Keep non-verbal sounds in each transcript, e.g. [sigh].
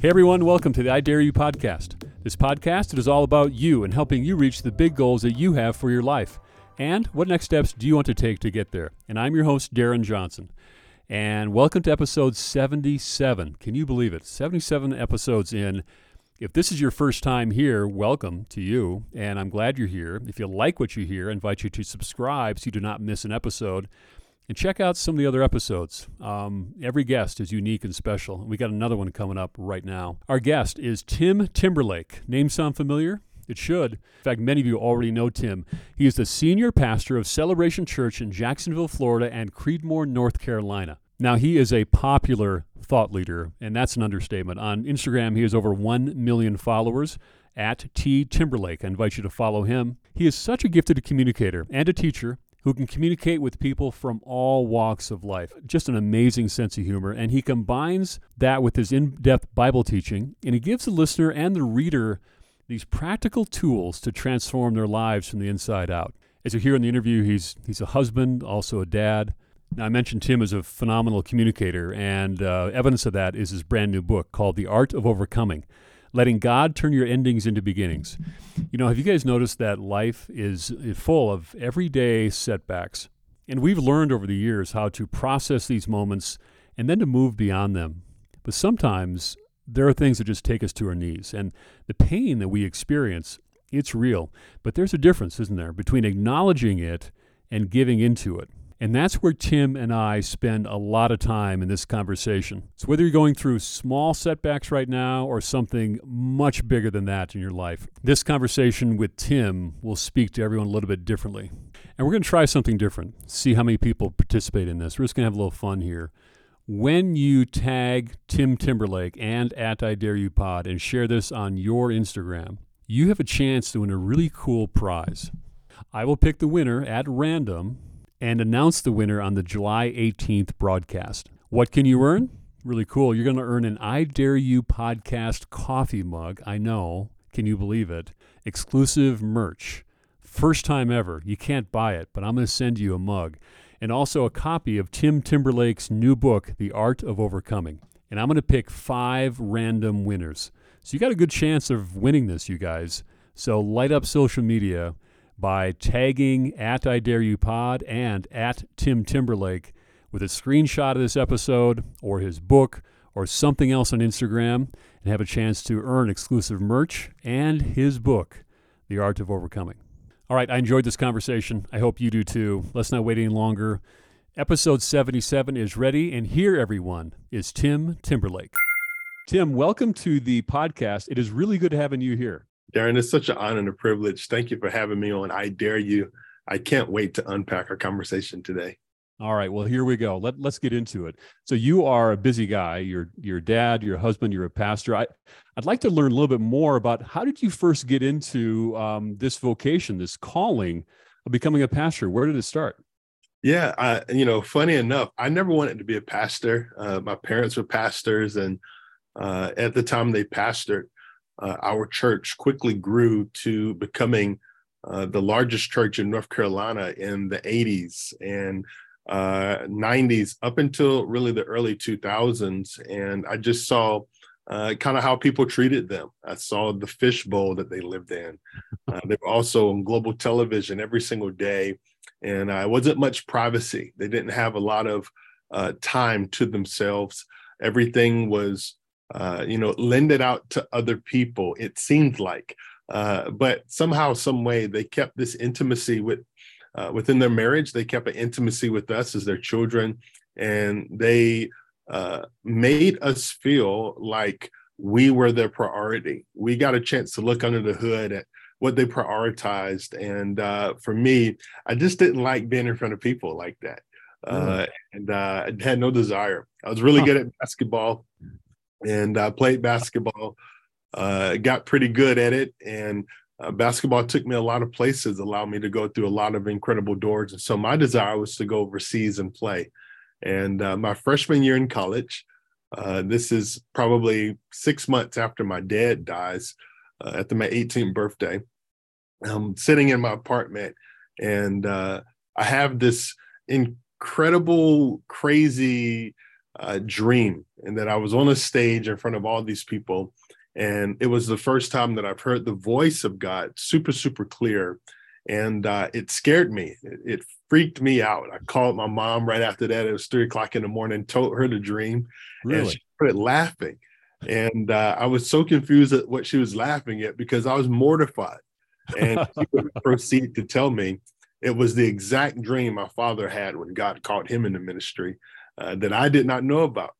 Hey everyone, welcome to the I Dare You podcast. This podcast it is all about you and helping you reach the big goals that you have for your life. And what next steps do you want to take to get there? And I'm your host, Darren Johnson. And welcome to episode 77. Can you believe it? 77 episodes in. If this is your first time here, welcome to you, and I'm glad you're here. If you like what you hear, I invite you to subscribe so you do not miss an episode. And check out some of the other episodes. Um, every guest is unique and special. We got another one coming up right now. Our guest is Tim Timberlake. Name sound familiar? It should. In fact, many of you already know Tim. He is the senior pastor of Celebration Church in Jacksonville, Florida, and Creedmoor, North Carolina. Now, he is a popular thought leader, and that's an understatement. On Instagram, he has over 1 million followers at T Timberlake. I invite you to follow him. He is such a gifted communicator and a teacher who can communicate with people from all walks of life. Just an amazing sense of humor. And he combines that with his in depth Bible teaching, and he gives the listener and the reader these practical tools to transform their lives from the inside out. As you hear in the interview, he's, he's a husband, also a dad. Now, I mentioned Tim as a phenomenal communicator, and uh, evidence of that is his brand new book called The Art of Overcoming Letting God Turn Your Endings into Beginnings. You know, have you guys noticed that life is full of everyday setbacks? And we've learned over the years how to process these moments and then to move beyond them. But sometimes there are things that just take us to our knees, and the pain that we experience, it's real. But there's a difference, isn't there, between acknowledging it and giving into it. And that's where Tim and I spend a lot of time in this conversation. So, whether you're going through small setbacks right now or something much bigger than that in your life, this conversation with Tim will speak to everyone a little bit differently. And we're going to try something different, see how many people participate in this. We're just going to have a little fun here. When you tag Tim Timberlake and at I Dare You Pod and share this on your Instagram, you have a chance to win a really cool prize. I will pick the winner at random and announce the winner on the July 18th broadcast. What can you earn? Really cool. You're going to earn an I Dare You podcast coffee mug. I know. Can you believe it? Exclusive merch. First time ever. You can't buy it, but I'm going to send you a mug. And also a copy of Tim Timberlake's new book, The Art of Overcoming. And I'm going to pick five random winners. So you got a good chance of winning this, you guys. So light up social media by tagging at I Dare You Pod and at Tim Timberlake with a screenshot of this episode or his book or something else on Instagram and have a chance to earn exclusive merch and his book, The Art of Overcoming. All right, I enjoyed this conversation. I hope you do too. Let's not wait any longer. Episode 77 is ready, and here, everyone, is Tim Timberlake. Tim, welcome to the podcast. It is really good having you here. Darren, it's such an honor and a privilege. Thank you for having me on. I dare you. I can't wait to unpack our conversation today. All right. Well, here we go. Let, let's get into it. So you are a busy guy. You're your dad, your husband, you're a pastor. I, I'd like to learn a little bit more about how did you first get into um, this vocation, this calling of becoming a pastor? Where did it start? Yeah, I, you know, funny enough, I never wanted to be a pastor. Uh, my parents were pastors, and uh, at the time they pastored, uh, our church quickly grew to becoming uh, the largest church in North Carolina in the 80s and uh, 90s up until really the early 2000s. And I just saw uh, kind of how people treated them. I saw the fishbowl that they lived in. [laughs] Uh, they were also on global television every single day. And uh, wasn't much privacy. They didn't have a lot of time to themselves. Everything was uh, you know, lend it out to other people. It seemed like, uh, but somehow, some way, they kept this intimacy with uh, within their marriage. They kept an intimacy with us as their children, and they uh, made us feel like we were their priority. We got a chance to look under the hood at what they prioritized, and uh, for me, I just didn't like being in front of people like that. Uh, and uh, I had no desire. I was really huh. good at basketball and I played basketball. Uh, got pretty good at it, and uh, basketball took me a lot of places, allowed me to go through a lot of incredible doors. And so my desire was to go overseas and play. And uh, my freshman year in college, uh, this is probably six months after my dad dies, uh, after my 18th birthday. I'm sitting in my apartment, and uh, I have this incredible, crazy uh, dream, and that I was on a stage in front of all these people, and it was the first time that I've heard the voice of God super super clear, and uh, it scared me. It, it, freaked me out. I called my mom right after that. It was three o'clock in the morning. Told her the dream, really? and she started laughing, and uh, I was so confused at what she was laughing at because I was mortified. And [laughs] she would proceed to tell me it was the exact dream my father had when God called him in the ministry uh, that I did not know about.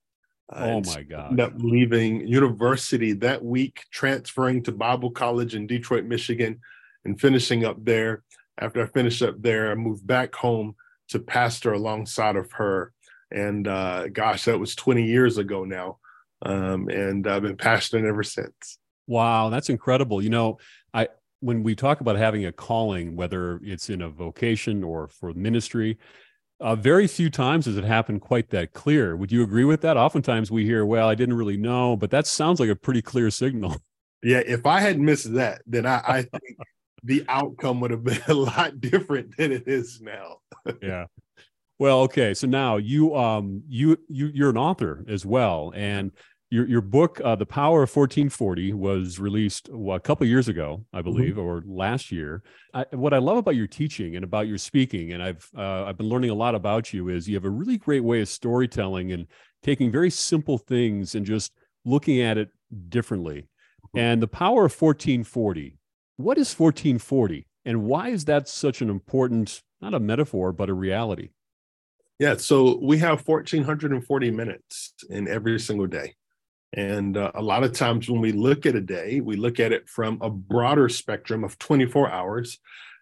Uh, oh my God. Up leaving university that week, transferring to Bible College in Detroit, Michigan, and finishing up there. After I finished up there, I moved back home to pastor alongside of her. And uh, gosh, that was 20 years ago now. Um, and I've been pastoring ever since. Wow, that's incredible. You know, I when we talk about having a calling, whether it's in a vocation or for ministry, uh, very few times has it happened quite that clear. Would you agree with that? Oftentimes we hear, well, I didn't really know, but that sounds like a pretty clear signal. [laughs] Yeah, if I had missed that, then I, I [laughs] think the outcome would have been [laughs] a lot different than it is now. yeah. Well, okay. So now you um you you you're an author as well, and your your book, uh, The Power of 1440, was released well, a couple years ago, I mm-hmm. believe, mm-hmm. or last year. I, what I love about your teaching and about your speaking, and I've uh, I've been learning a lot about you, is you have a really great way of storytelling and taking very simple things and just looking at it differently. Mm-hmm. And the power of 1440. What is 1440, and why is that such an important, not a metaphor, but a reality? Yeah, so we have 1440 minutes in every single day. And uh, a lot of times when we look at a day, we look at it from a broader spectrum of 24 hours.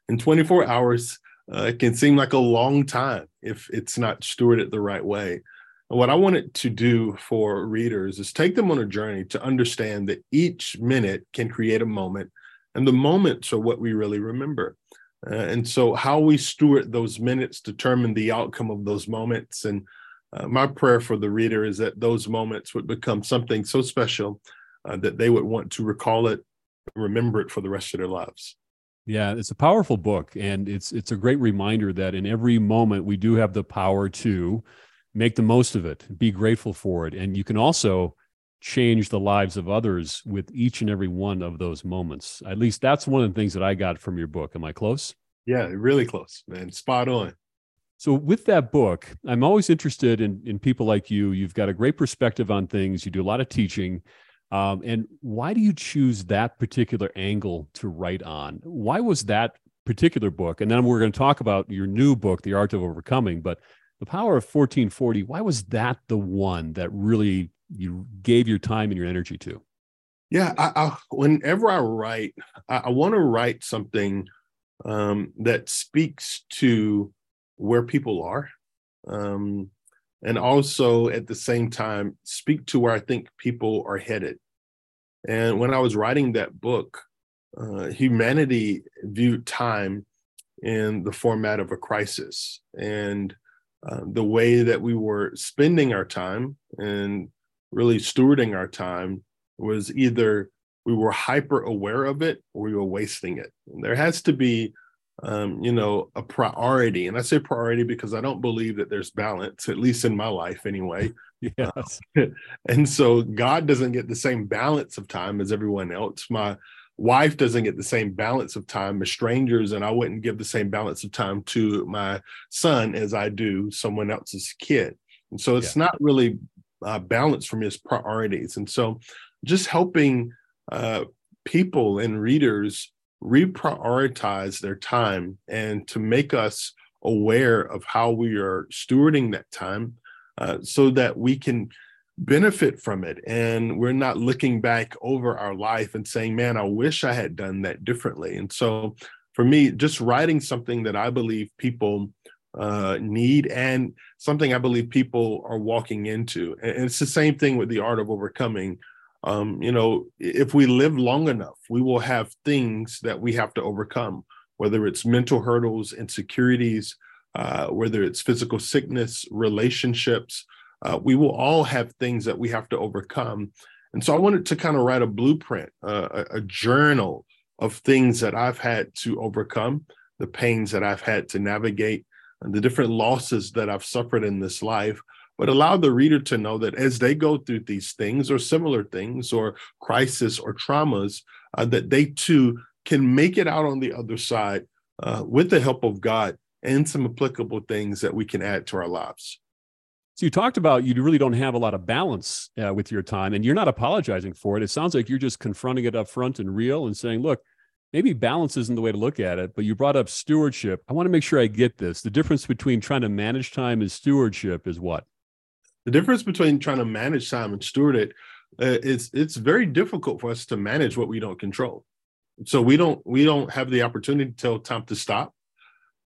And 24 hours uh, can seem like a long time if it's not stewarded the right way. And what I wanted to do for readers is take them on a journey to understand that each minute can create a moment, and the moments are what we really remember. Uh, and so, how we steward those minutes determine the outcome of those moments. And uh, my prayer for the reader is that those moments would become something so special uh, that they would want to recall it, remember it for the rest of their lives. Yeah, it's a powerful book, and it's it's a great reminder that in every moment we do have the power to make the most of it, be grateful for it, and you can also change the lives of others with each and every one of those moments. At least that's one of the things that I got from your book. Am I close? Yeah, really close, man. Spot on. So with that book, I'm always interested in in people like you. You've got a great perspective on things. You do a lot of teaching. Um, and why do you choose that particular angle to write on? Why was that particular book? And then we're going to talk about your new book, The Art of Overcoming. But the power of 1440, why was that the one that really you gave your time and your energy to? Yeah, I, I, whenever I write, I, I want to write something um, that speaks to where people are um, and also at the same time speak to where i think people are headed. And when i was writing that book uh, humanity viewed time in the format of a crisis and uh, the way that we were spending our time and really stewarding our time was either we were hyper aware of it or we were wasting it. And there has to be um, you know, a priority. And I say priority because I don't believe that there's balance, at least in my life anyway. [laughs] yes. Uh, [laughs] and so God doesn't get the same balance of time as everyone else. My wife doesn't get the same balance of time as strangers, and I wouldn't give the same balance of time to my son as I do someone else's kid. And so it's yeah. not really uh, balanced for me as priorities. And so just helping uh, people and readers reprioritize their time and to make us aware of how we are stewarding that time uh, so that we can benefit from it and we're not looking back over our life and saying man i wish i had done that differently. And so for me just writing something that i believe people uh, need and something i believe people are walking into. And it's the same thing with the art of overcoming um, you know, if we live long enough, we will have things that we have to overcome, whether it's mental hurdles, insecurities, uh, whether it's physical sickness, relationships. Uh, we will all have things that we have to overcome. And so I wanted to kind of write a blueprint, uh, a, a journal of things that I've had to overcome, the pains that I've had to navigate, and the different losses that I've suffered in this life, but allow the reader to know that as they go through these things or similar things or crisis or traumas, uh, that they too can make it out on the other side uh, with the help of God and some applicable things that we can add to our lives. So you talked about you really don't have a lot of balance uh, with your time, and you're not apologizing for it. It sounds like you're just confronting it up front and real, and saying, "Look, maybe balance isn't the way to look at it." But you brought up stewardship. I want to make sure I get this. The difference between trying to manage time and stewardship is what? The difference between trying to manage time and steward it uh, is it's very difficult for us to manage what we don't control. So we don't we don't have the opportunity to tell time to stop.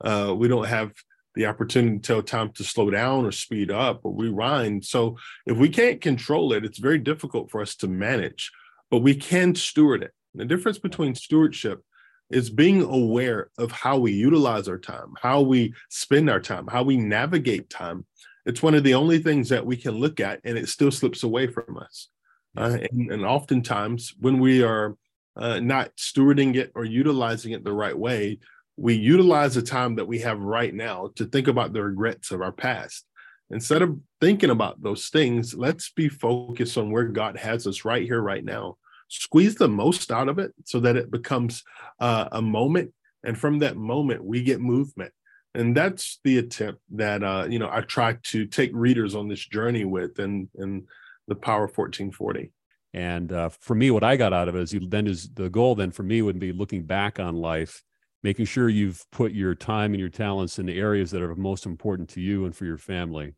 Uh, we don't have the opportunity to tell time to slow down or speed up or rewind. So if we can't control it, it's very difficult for us to manage, but we can steward it. The difference between stewardship is being aware of how we utilize our time, how we spend our time, how we navigate time, it's one of the only things that we can look at and it still slips away from us. Uh, and, and, oftentimes, when we are uh, not stewarding it or utilizing it the right way, we utilize the time that we have right now to think about the regrets of our past. Instead of thinking about those things, let's be focused on where God has us right here, right now. Squeeze the most out of it so that it becomes uh, a moment. And from that moment, we get movement and that's the attempt that uh, you know I try to take readers on this journey with, and and the Power 1440. And uh, for me, what I got out of it is you, then is the goal. Then for me would be looking back on life, making sure you've put your time and your talents in the areas that are most important to you and for your family.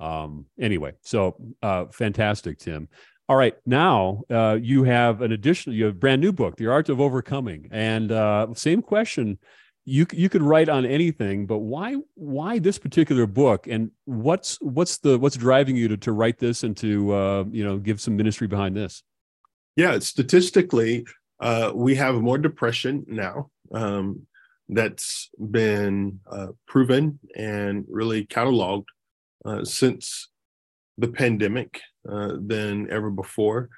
Um, anyway, so uh, fantastic, Tim. All right, now uh, you have an additional, you have a brand new book, The Art of Overcoming, and uh, same question you you could write on anything, but why why this particular book? And what's what's the what's driving you to to write this and to uh, you know give some ministry behind this? Yeah, statistically, uh, we have more depression now. Um, that's been uh, proven and really cataloged uh, since the pandemic uh, than ever before.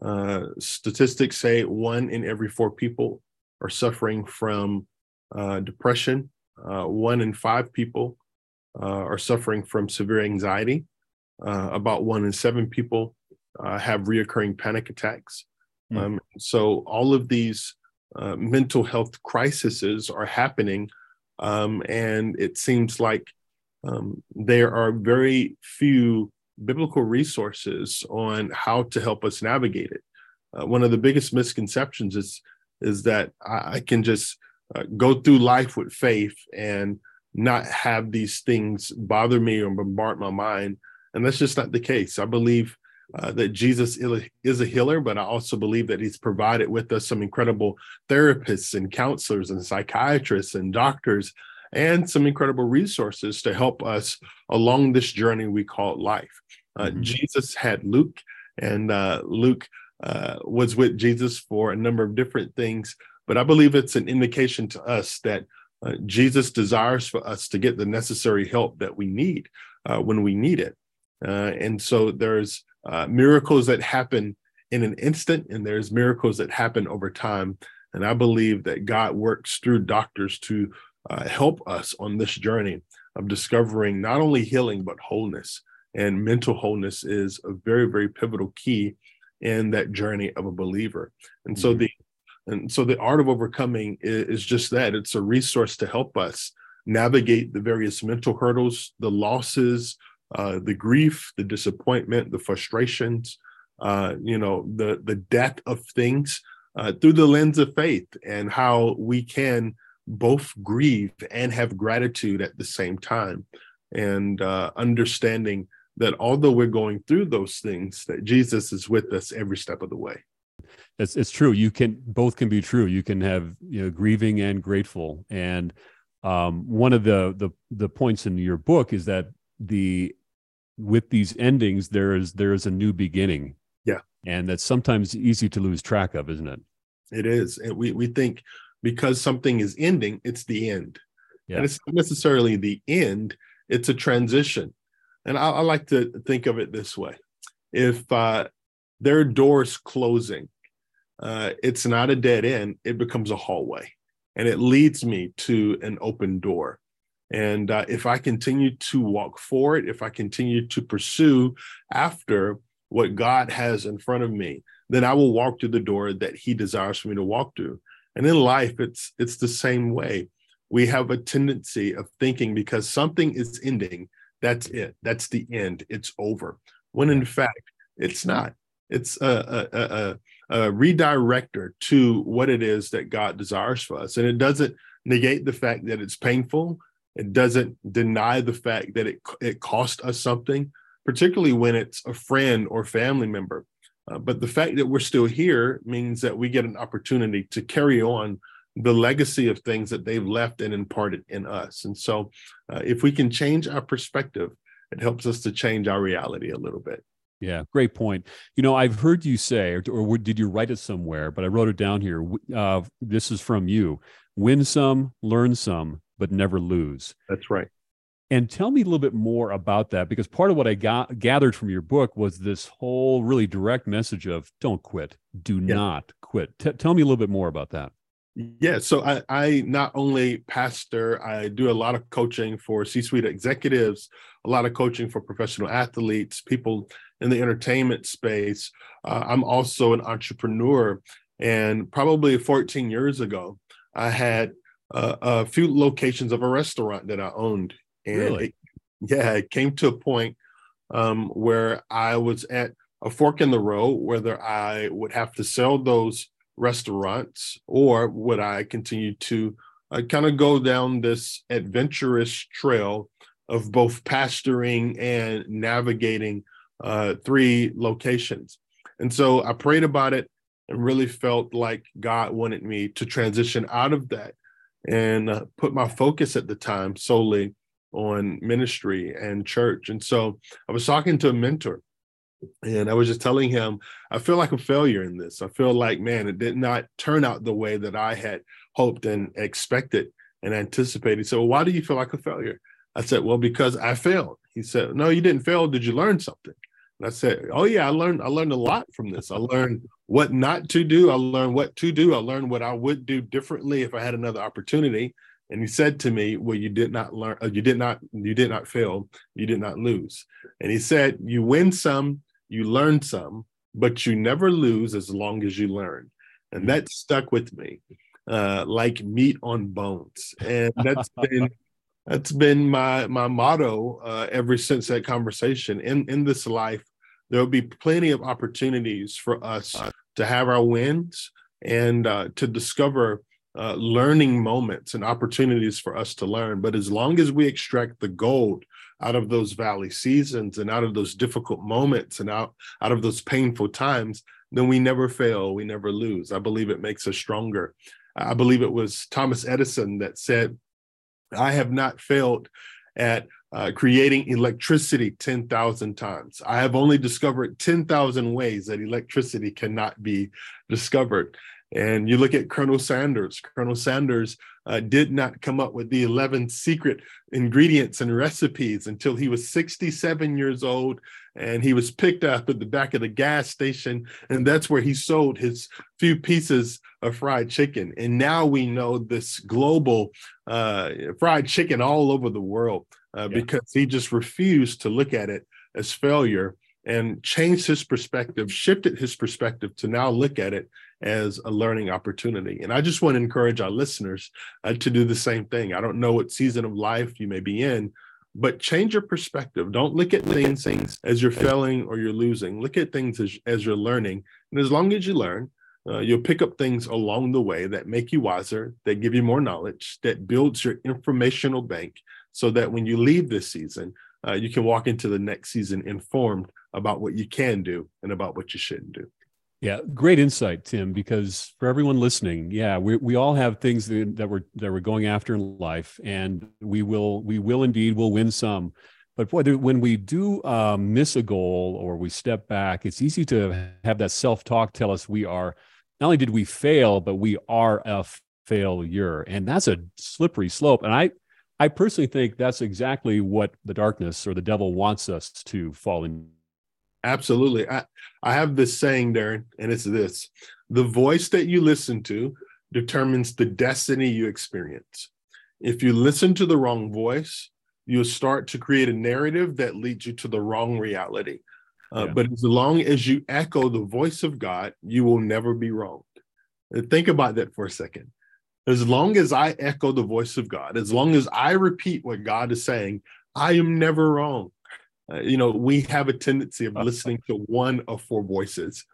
Uh, statistics say one in every four people are suffering from uh, depression. Uh, one in five people uh, are suffering from severe anxiety. Uh, about one in seven people uh, have reoccurring panic attacks. Mm. Um, so all of these mental health crises are happening, um, and it seems like um, there are very few biblical resources on how to help us navigate it. Uh, one of the biggest misconceptions is is that I, I can just uh, go through life with faith and not have these things bother me or bombard my mind. And that's just not the case. I believe uh, that Jesus is a healer, but I also believe that he's provided with us some incredible therapists and counselors and psychiatrists and doctors and some incredible resources to help us along this journey we call life. Uh, mm-hmm. Jesus had Luke, and uh, Luke uh, was with Jesus for a number of different things, but I believe it's an indication to us that uh, Jesus desires for us to get the necessary help that we need uh, when we need it. Uh, and so there's uh, miracles that happen in an instant, and there's miracles that happen over time. And I believe that God works through doctors to uh, help us on this journey of discovering not only healing, but wholeness. And mental wholeness is a very, very pivotal key in that journey of a believer. And so mm-hmm. the and so the art of overcoming is, just that. It's a resource to help us navigate the various mental hurdles, the losses, uh, the grief, the disappointment, the frustrations, uh, you know, the the death of things uh, through the lens of faith and how we can both grieve and have gratitude at the same time, and uh, understanding that although we're going through those things, that Jesus is with us every step of the way it's it's true. You can both can be true. You can have you know grieving and grateful. And um, one of the the the points in your book is that the with these endings there is there is a new beginning. Yeah, and that's sometimes easy to lose track of, isn't it? It is, and we we think because something is ending, it's the end. Yeah. And it's not necessarily the end; it's a transition. And I, I like to think of it this way: if uh, there are doors closing uh, it's not a dead end, it becomes a hallway and it leads me to an open door. And uh, if I continue to walk forward, if I continue to pursue after what God has in front of me, then I will walk through the door that He desires for me to walk through. And in life, it's it's the same way. We have a tendency of thinking because something is ending, that's it, that's the end, it's over. When in fact, it's not. It's a, a, a, a redirector to what it is that God desires for us, and it doesn't negate the fact that it's painful. It doesn't deny the fact that it it cost us something, particularly when it's a friend or family member. Uh, but the fact that we're still here means that we get an opportunity to carry on the legacy of things that they've left and imparted in us. And so, uh, if we can change our perspective, it helps us to change our reality a little bit. Yeah, great point. You know, I've heard you say, or, or did you write it somewhere? But I wrote it down here. Uh, this is from you win some, learn some, but never lose. That's right. And tell me a little bit more about that because part of what I got gathered from your book was this whole really direct message of don't quit, do yeah. not quit. T- tell me a little bit more about that. Yeah, so I, I not only pastor, I do a lot of coaching for C suite executives, a lot of coaching for professional athletes, people in the entertainment space. Uh, I'm also an entrepreneur. And probably 14 years ago, I had uh, a few locations of a restaurant that I owned. And really? it, yeah, it came to a point um, where I was at a fork in the road, whether I would have to sell those restaurants or would I continue to uh, kind of go down this adventurous trail of both pastoring and navigating uh, three locations. And so I prayed about it and really felt like God wanted me to transition out of that and uh, put my focus at the time solely on ministry and church. And so I was talking to a mentor and I was just telling him, I feel like a failure in this. I feel like, man, it did not turn out the way that I had hoped and expected and anticipated. So, why do you feel like a failure? I said, well, because I failed. He said, no, you didn't fail. Did you learn something? And I said, oh yeah, I learned. I learned a lot from this. I learned what not to do. I learned what to do. I learned what I would do differently if I had another opportunity. And he said to me, "Well, you did not learn. Uh, you did not. You did not fail. You did not lose." And he said, "You win some, you learn some, but you never lose as long as you learn." And that stuck with me uh, like meat on bones. And that's [laughs] been that's been my my motto uh, ever since that conversation. In in this life, there will be plenty of opportunities for us to have our wins and uh, to discover uh, learning moments and opportunities for us to learn. But as long as we extract the gold out of those valley seasons and out of those difficult moments and out out of those painful times, then we never fail. We never lose. I believe it makes us stronger. I believe it was Thomas Edison that said I have not failed at uh, creating electricity 10,000 times. I have only discovered 10,000 ways that electricity cannot be discovered. And you look at Colonel Sanders. Colonel Sanders uh, did not come up with the 11 secret ingredients and recipes until he was 67 years old. And he was picked up at the back of the gas station. And that's where he sold his few pieces of fried chicken. And now we know this global uh, fried chicken all over the world uh, yeah. because he just refused to look at it as failure and changed his perspective, shifted his perspective to now look at it as a learning opportunity. And I just want to encourage our listeners uh, to do the same thing. I don't know what season of life you may be in, but change your perspective. Don't look at things, things as you're failing or you're losing. Look at things as, as you're learning. And as long as you learn, uh, you'll pick up things along the way that make you wiser, that give you more knowledge, that builds your informational bank so that when you leave this season, uh, you can walk into the next season informed about what you can do and about what you shouldn't do. Yeah, great insight, Tim. Because for everyone listening, yeah, we we all have things that, that we're that we're going after in life, and we will we will indeed will win some. But boy, when we do uh, miss a goal or we step back, it's easy to have that self talk tell us we are not only did we fail, but we are a failure, and that's a slippery slope. And I I personally think that's exactly what the darkness or the devil wants us to fall in Absolutely. I, I have this saying, Darren, and it's this the voice that you listen to determines the destiny you experience. if you listen to the wrong voice, you'll start to create a narrative that leads you to the wrong reality. Uh, yeah. But as long as you echo the voice of God, you will never be wrong. Think about that for a second. As long as I echo the voice of God, as long as I repeat what God is saying, I am never wrong. Uh, you know, we have a tendency of listening to one of four voices.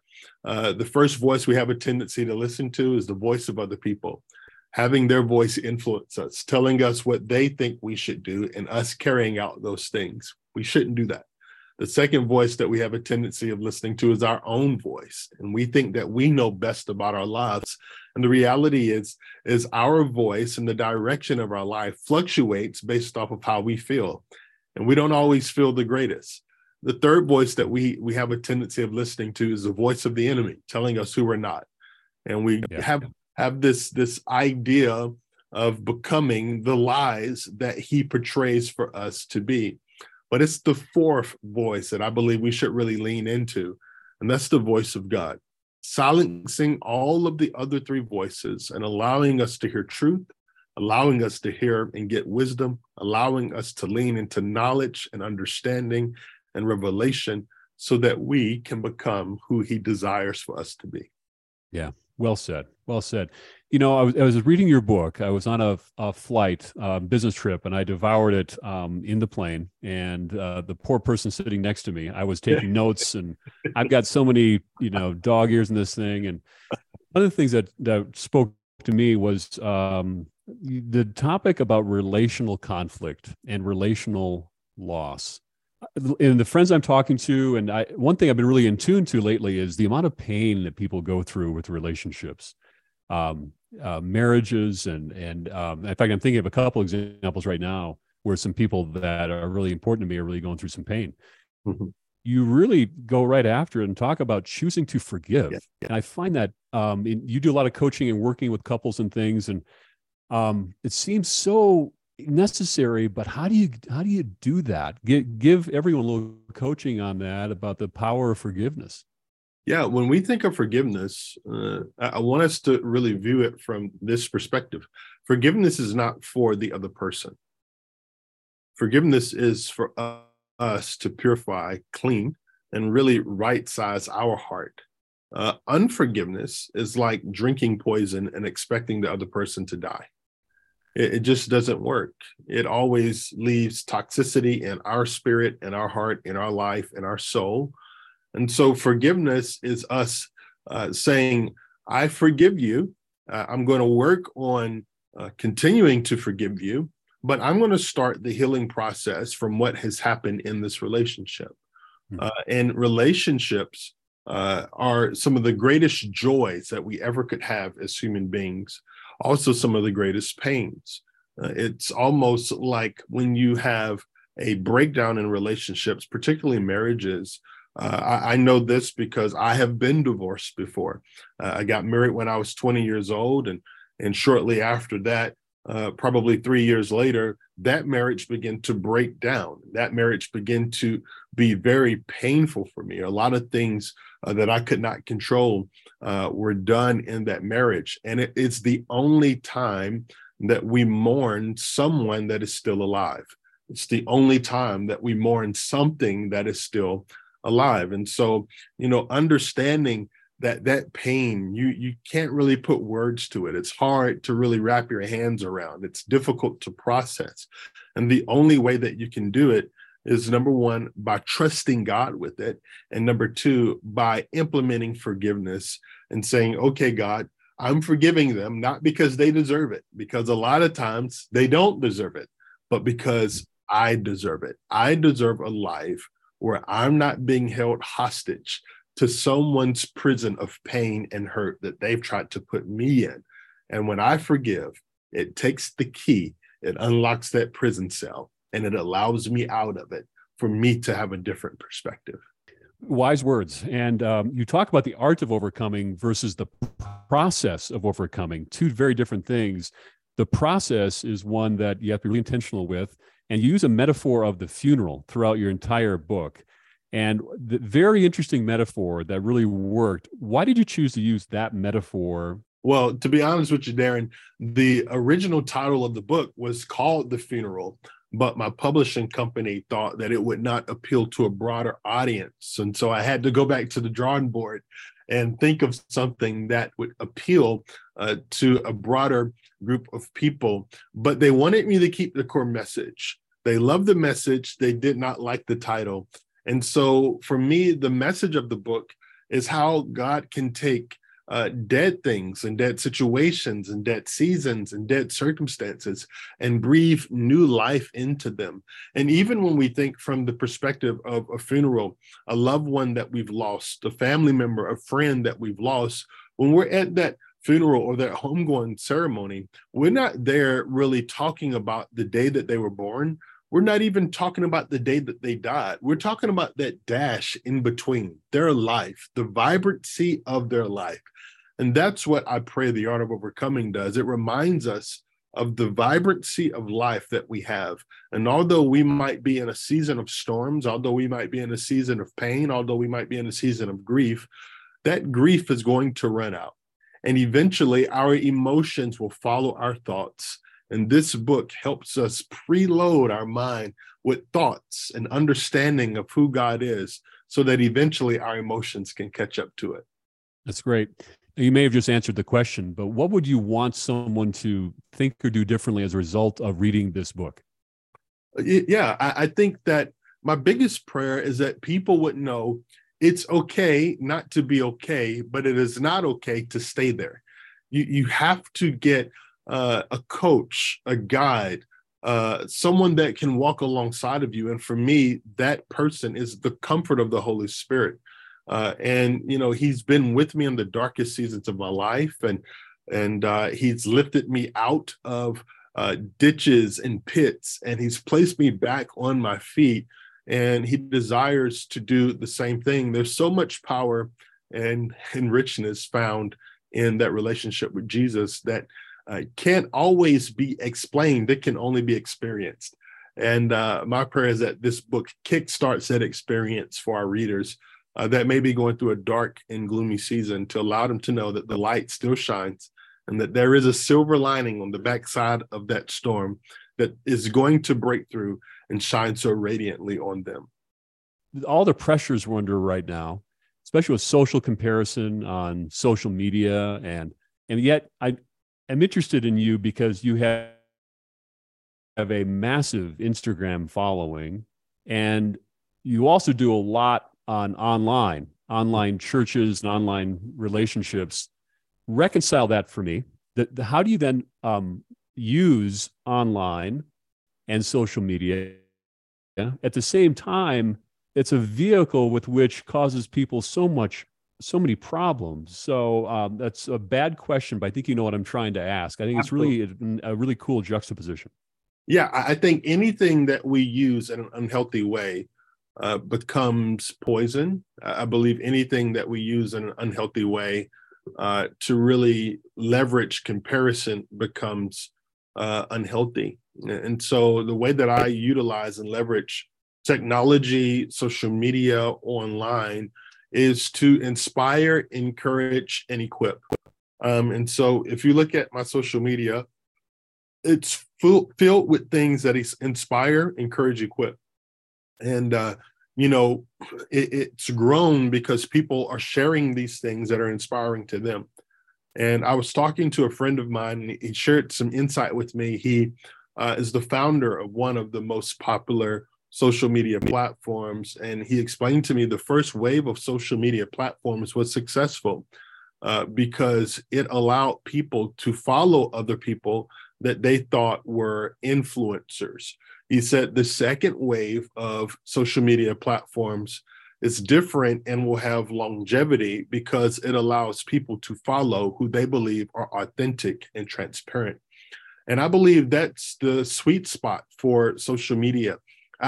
Uh, the first voice we have a tendency to listen to is the voice of other people, having their voice influence us, telling us what they think we should do, and us carrying out those things. We shouldn't do that. The second voice that we have a tendency of listening to is our own voice, and we think that we know best about our lives. And the reality is, is our voice and the direction of our life fluctuates based off of how we feel, and we don't always feel the greatest. The third voice that we we have a tendency of listening to is the voice of the enemy, telling us who we're not, and we yeah. have have this this idea of becoming the lies that he portrays for us to be. But it's the fourth voice that I believe we should really lean into, and that's the voice of God, silencing all of the other three voices and allowing us to hear truth, allowing us to hear and get wisdom, allowing us to lean into knowledge and understanding and revelation so that we can become who he desires for us to be. Yeah, well said. Well said. You know, I was, I was reading your book. I was on a, a flight, uh, business trip, and I devoured it um, in the plane. And uh, the poor person sitting next to me, I was taking notes, and I've got so many, you know, dog ears in this thing. And one of the things that that spoke to me was um, the topic about relational conflict and relational loss and the friends I'm talking to, and I, one thing I've been really in tune to lately is the amount of pain that people go through with relationships, um, uh, marriages, and and um, in fact, I'm thinking of a couple examples right now where some people that are really important to me are really going through some pain. Mm-hmm. You really go right after it and talk about choosing to forgive. Yeah, yeah. And I find that um, in, you do a lot of coaching and working with couples and things, and um, it seems so necessary but how do you how do you do that? Give, give everyone a little coaching on that about the power of forgiveness. Yeah when we think of forgiveness uh, i want us to really view it from this perspective. Forgiveness is not for the other person. Forgiveness is for us to purify clean and really right size our heart. Uh, unforgiveness is like drinking poison and expecting the other person to die it, it just doesn't work. It always leaves toxicity in our spirit, in our heart, in our life, in our soul. And so forgiveness is us uh, saying, I forgive you. Uh, I'm going to work on uh, continuing to forgive you, but I'm going to start the healing process from what has happened in this relationship. Mm-hmm. and relationships uh, are some of the greatest joys that we ever could have as human beings also some of the greatest pains. Uh, it's almost like when you have a breakdown in relationships, particularly marriages. Uh, I, I, know this because I have been divorced before. Uh, I got married when I was 20 years old, and and shortly after that, uh, probably three years later, that marriage began to break down. That marriage began to be very painful for me. A lot of things uh, that I could not control uh, were done in that marriage. And it, it's the only time that we mourn someone that is still alive. It's the only time that we mourn something that is still alive. And so, you know, understanding that that pain you you can't really put words to it it's hard to really wrap your hands around it's difficult to process and the only way that you can do it is number one, by trusting God with it. And number two, by implementing forgiveness and saying, okay, God, I'm forgiving them, not because they deserve it, because a lot of times they don't deserve it, but because I deserve it. I deserve a life where I'm not being held hostage to someone's prison of pain and hurt that they've tried to put me in. And when I forgive, it takes the key, it unlocks that prison cell and it allows me out of it for me to have a different perspective. Wise words. And um, you talk about the art of overcoming versus the process of overcoming, two very different things. The process is one that you have to be really intentional with, and you use a metaphor of the funeral throughout your entire book. And the very interesting metaphor that really worked. Why did you choose to use that metaphor Well, to be honest with you, Darren, the original title of the book was called The Funeral, but my publishing company thought that it would not appeal to a broader audience. And so I had to go back to the drawing board and think of something that would appeal uh, to a broader group of people. But they wanted me to keep the core message. They loved the message, they did not like the title. And so for me, the message of the book is how God can take uh, dead things and dead situations and dead seasons and dead circumstances and breathe new life into them. And even when we think from the perspective of a funeral, a loved one that we've lost, a family member, a friend that we've lost, when we're at that funeral or that homegoing ceremony, we're not there really talking about the day that they were born. We're not even talking about the day that they died. We're talking about that dash in between their life, the vibrancy of their life. And that's what I pray the art of overcoming does. It reminds us of the vibrancy of life that we have. And although we might be in a season of storms, although we might be in a season of pain, although we might be in a season of grief, that grief is going to run out. And eventually our emotions will follow our thoughts. And this book helps us preload our mind with thoughts and understanding of who God is so that eventually our emotions can catch up to it. That's great. You may have just answered the question, but what would you want someone to think or do differently as a result of reading this book? Uh, yeah, I, think that my biggest prayer is that people would know it's okay not to be okay, but it is not okay to stay there. You, you have to get uh, a coach, a guide, uh, someone that can walk alongside of you. And for me, that person is the comfort of the Holy Spirit. Uh, and you know, he's been with me in the darkest seasons of my life, and and uh, he's lifted me out of uh, ditches and pits, and he's placed me back on my feet. And he desires to do the same thing. There's so much power and, and richness found in that relationship with Jesus that uh, can't always be explained. It can only be experienced. And uh, my prayer is that this book kickstarts that experience for our readers uh, that may be going through a dark and gloomy season to allow them to know that the light still shines and that there is a silver lining on the backside of that storm that is going to break through and shine so radiantly on them. All the pressures we're under right now, especially with social comparison on social media, and and yet I am interested in you because you have have a massive Instagram following, and you also do a lot on online, online churches and online relationships. Reconcile that for me. The, the, how do you then um, use online and social media at the same time? It's a vehicle with which causes people so much, so many problems. So um, that's a bad question, but I think you know what I'm trying to ask. I think Absolutely. it's really a, a really cool juxtaposition. Yeah, I think anything that we use in an unhealthy way uh, becomes poison. I believe anything that we use in an unhealthy way uh, to really leverage comparison becomes uh, unhealthy. And so the way that I utilize and leverage technology, social media, online is to inspire, encourage, and equip. Um, and so if you look at my social media, it's full, filled with things that inspire, encourage, equip. And uh, you know it, it's grown because people are sharing these things that are inspiring to them. And i was talking to a friend of mine he shared some insight with me. He uh, is the founder of one of the most popular social media platforms and he explained to me the first wave of social media platforms was successful uh, because it allowed people to follow other people that they thought were influencers he said the second wave of social media platforms is different and will have longevity because it allows people to follow who they believe are authentic and transparent. And I believe that's the sweet spot for social media.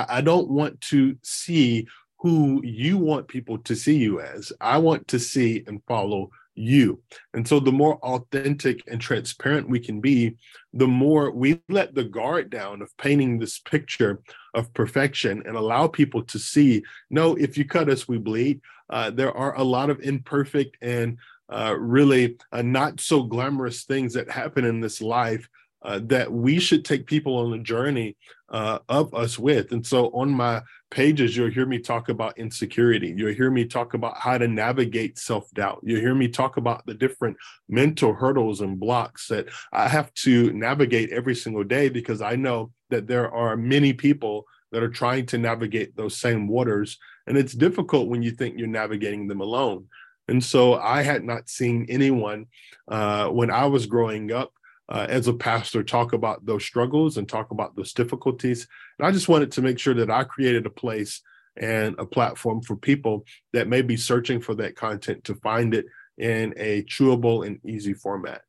I, don't want to see who you want people to see you as. I want to see and follow you. And so the more authentic and transparent we can be, the more we let the guard down of painting this picture of perfection and allow people to see no, if you cut us, we bleed. Uh, there are a lot of imperfect and uh, really uh, not so glamorous things that happen in this life uh, that we should take people on the journey uh, of us with. And so on my pages, you'll hear me talk about insecurity. You'll hear me talk about how to navigate self doubt. You'll hear me talk about the different mental hurdles and blocks that I have to navigate every single day because I know that there are many people that are trying to navigate those same waters. And it's difficult when you think you're navigating them alone. And so I had not seen anyone uh, when I was growing up uh, as a pastor talk about those struggles and talk about those difficulties. And I just wanted to make sure that I created a place and a platform for people that may be searching for that content to find it in a chewable and easy format.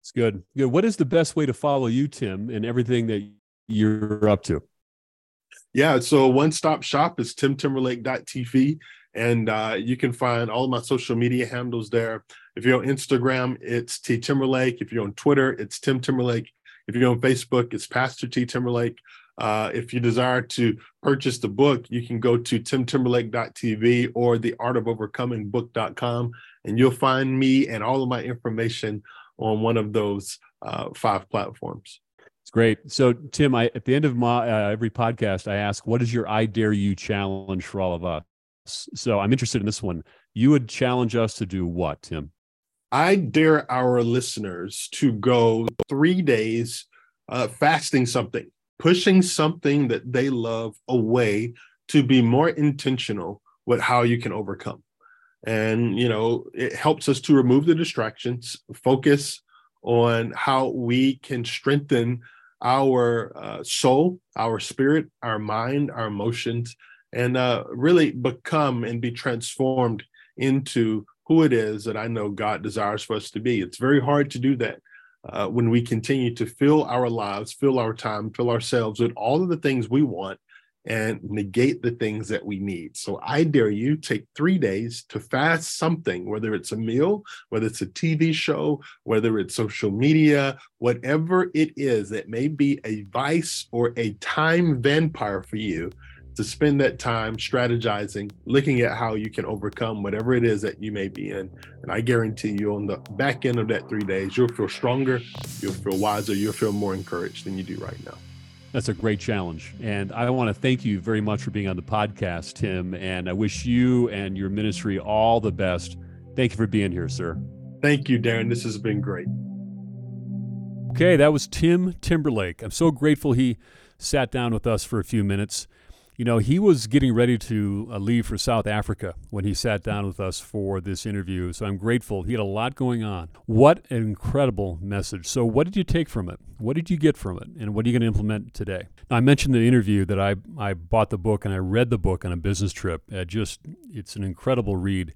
It's good. Good. What is the best way to follow you, Tim, and everything that you're up to? Yeah, so one stop shop is timtimberlake.tv. And uh, you can find all my social media handles there. If you're on Instagram, it's T Timberlake. If you're on Twitter, it's Tim Timberlake. If you're on Facebook, it's Pastor T Timberlake. Uh, if you desire to purchase the book, you can go to timtimberlake.tv or the art of overcoming book.com, and you'll find me and all of my information on one of those uh, five platforms. It's great. So, Tim, I at the end of my uh, every podcast, I ask, "What is your I dare you challenge for all of us?" So I'm interested in this one. You would challenge us to do what, Tim? I dare our listeners to go three days uh, fasting something, pushing something that they love away to be more intentional with how you can overcome. And, you know, it helps us to remove the distractions, focus on how we can strengthen our uh, soul, our spirit, our mind, our emotions, and uh, really become and be transformed into who it is that I know God desires for us to be. It's very hard to do that uh, when we continue to fill our lives, fill our time, fill ourselves with all of the things we want and negate the things that we need. So I dare you take three days to fast something, whether it's a meal, whether it's a TV show, whether it's social media, whatever it is that may be a vice or a time vampire for you to spend that time strategizing, looking at how you can overcome whatever it is that you may be in. And I guarantee you, on the back end of that three days, you'll feel stronger, you'll feel wiser, you'll feel more encouraged than you do right now. That's a great challenge. And I want to thank you very much for being on the podcast, Tim. And I wish you and your ministry all the best. Thank you for being here, sir. Thank you, Darren. This has been great. Okay, that was Tim Timberlake. I'm so grateful he sat down with us for a few minutes. You know, he was getting ready to uh, leave for South Africa when he sat down with us for this interview. So I'm grateful. He had a lot going on. What an incredible message. So, what did you take from it? What did you get from it? And what are you going to implement today? Now, I mentioned the interview that I, I bought the book and I read the book on a business trip. It just, it's an incredible read.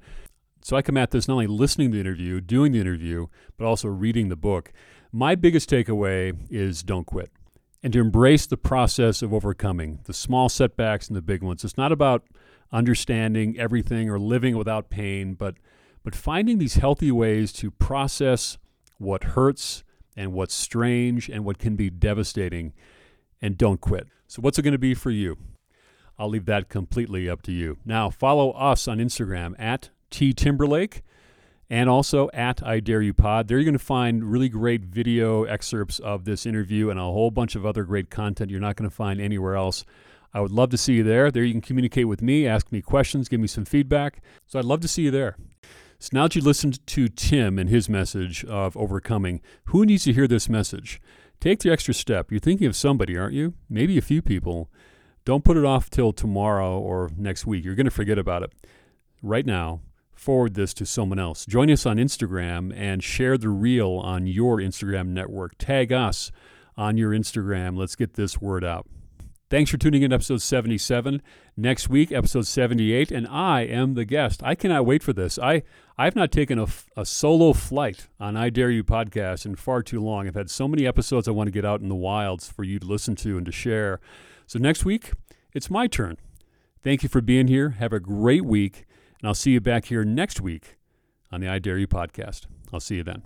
So I come at this not only listening to the interview, doing the interview, but also reading the book. My biggest takeaway is don't quit and to embrace the process of overcoming the small setbacks and the big ones. It's not about understanding everything or living without pain, but but finding these healthy ways to process what hurts and what's strange and what can be devastating and don't quit. So what's it going to be for you? I'll leave that completely up to you. Now, follow us on Instagram at T Timberlake and also at I Dare You Pod. There you're going to find really great video excerpts of this interview and a whole bunch of other great content you're not going to find anywhere else. I would love to see you there. There you can communicate with me, ask me questions, give me some feedback. So I'd love to see you there. So now that you listened to Tim and his message of overcoming, who needs to hear this message? Take the extra step. You're thinking of somebody, aren't you? Maybe a few people. Don't put it off till tomorrow or next week. You're going to forget about it. Right now, forward this to someone else. Join us on Instagram and share the reel on your Instagram network. Tag us on your Instagram. Let's get this word out. Thanks for tuning in to episode 77. Next week, episode 78, and I am the guest. I cannot wait for this. I, I've not taken a, a solo flight on I Dare You podcast in far too long. I've had so many episodes I want to get out in the wilds for you to listen to and to share. So next week, it's my turn. Thank you for being here. Have a great week. And I'll see you back here next week on the I Dare You podcast. I'll see you then.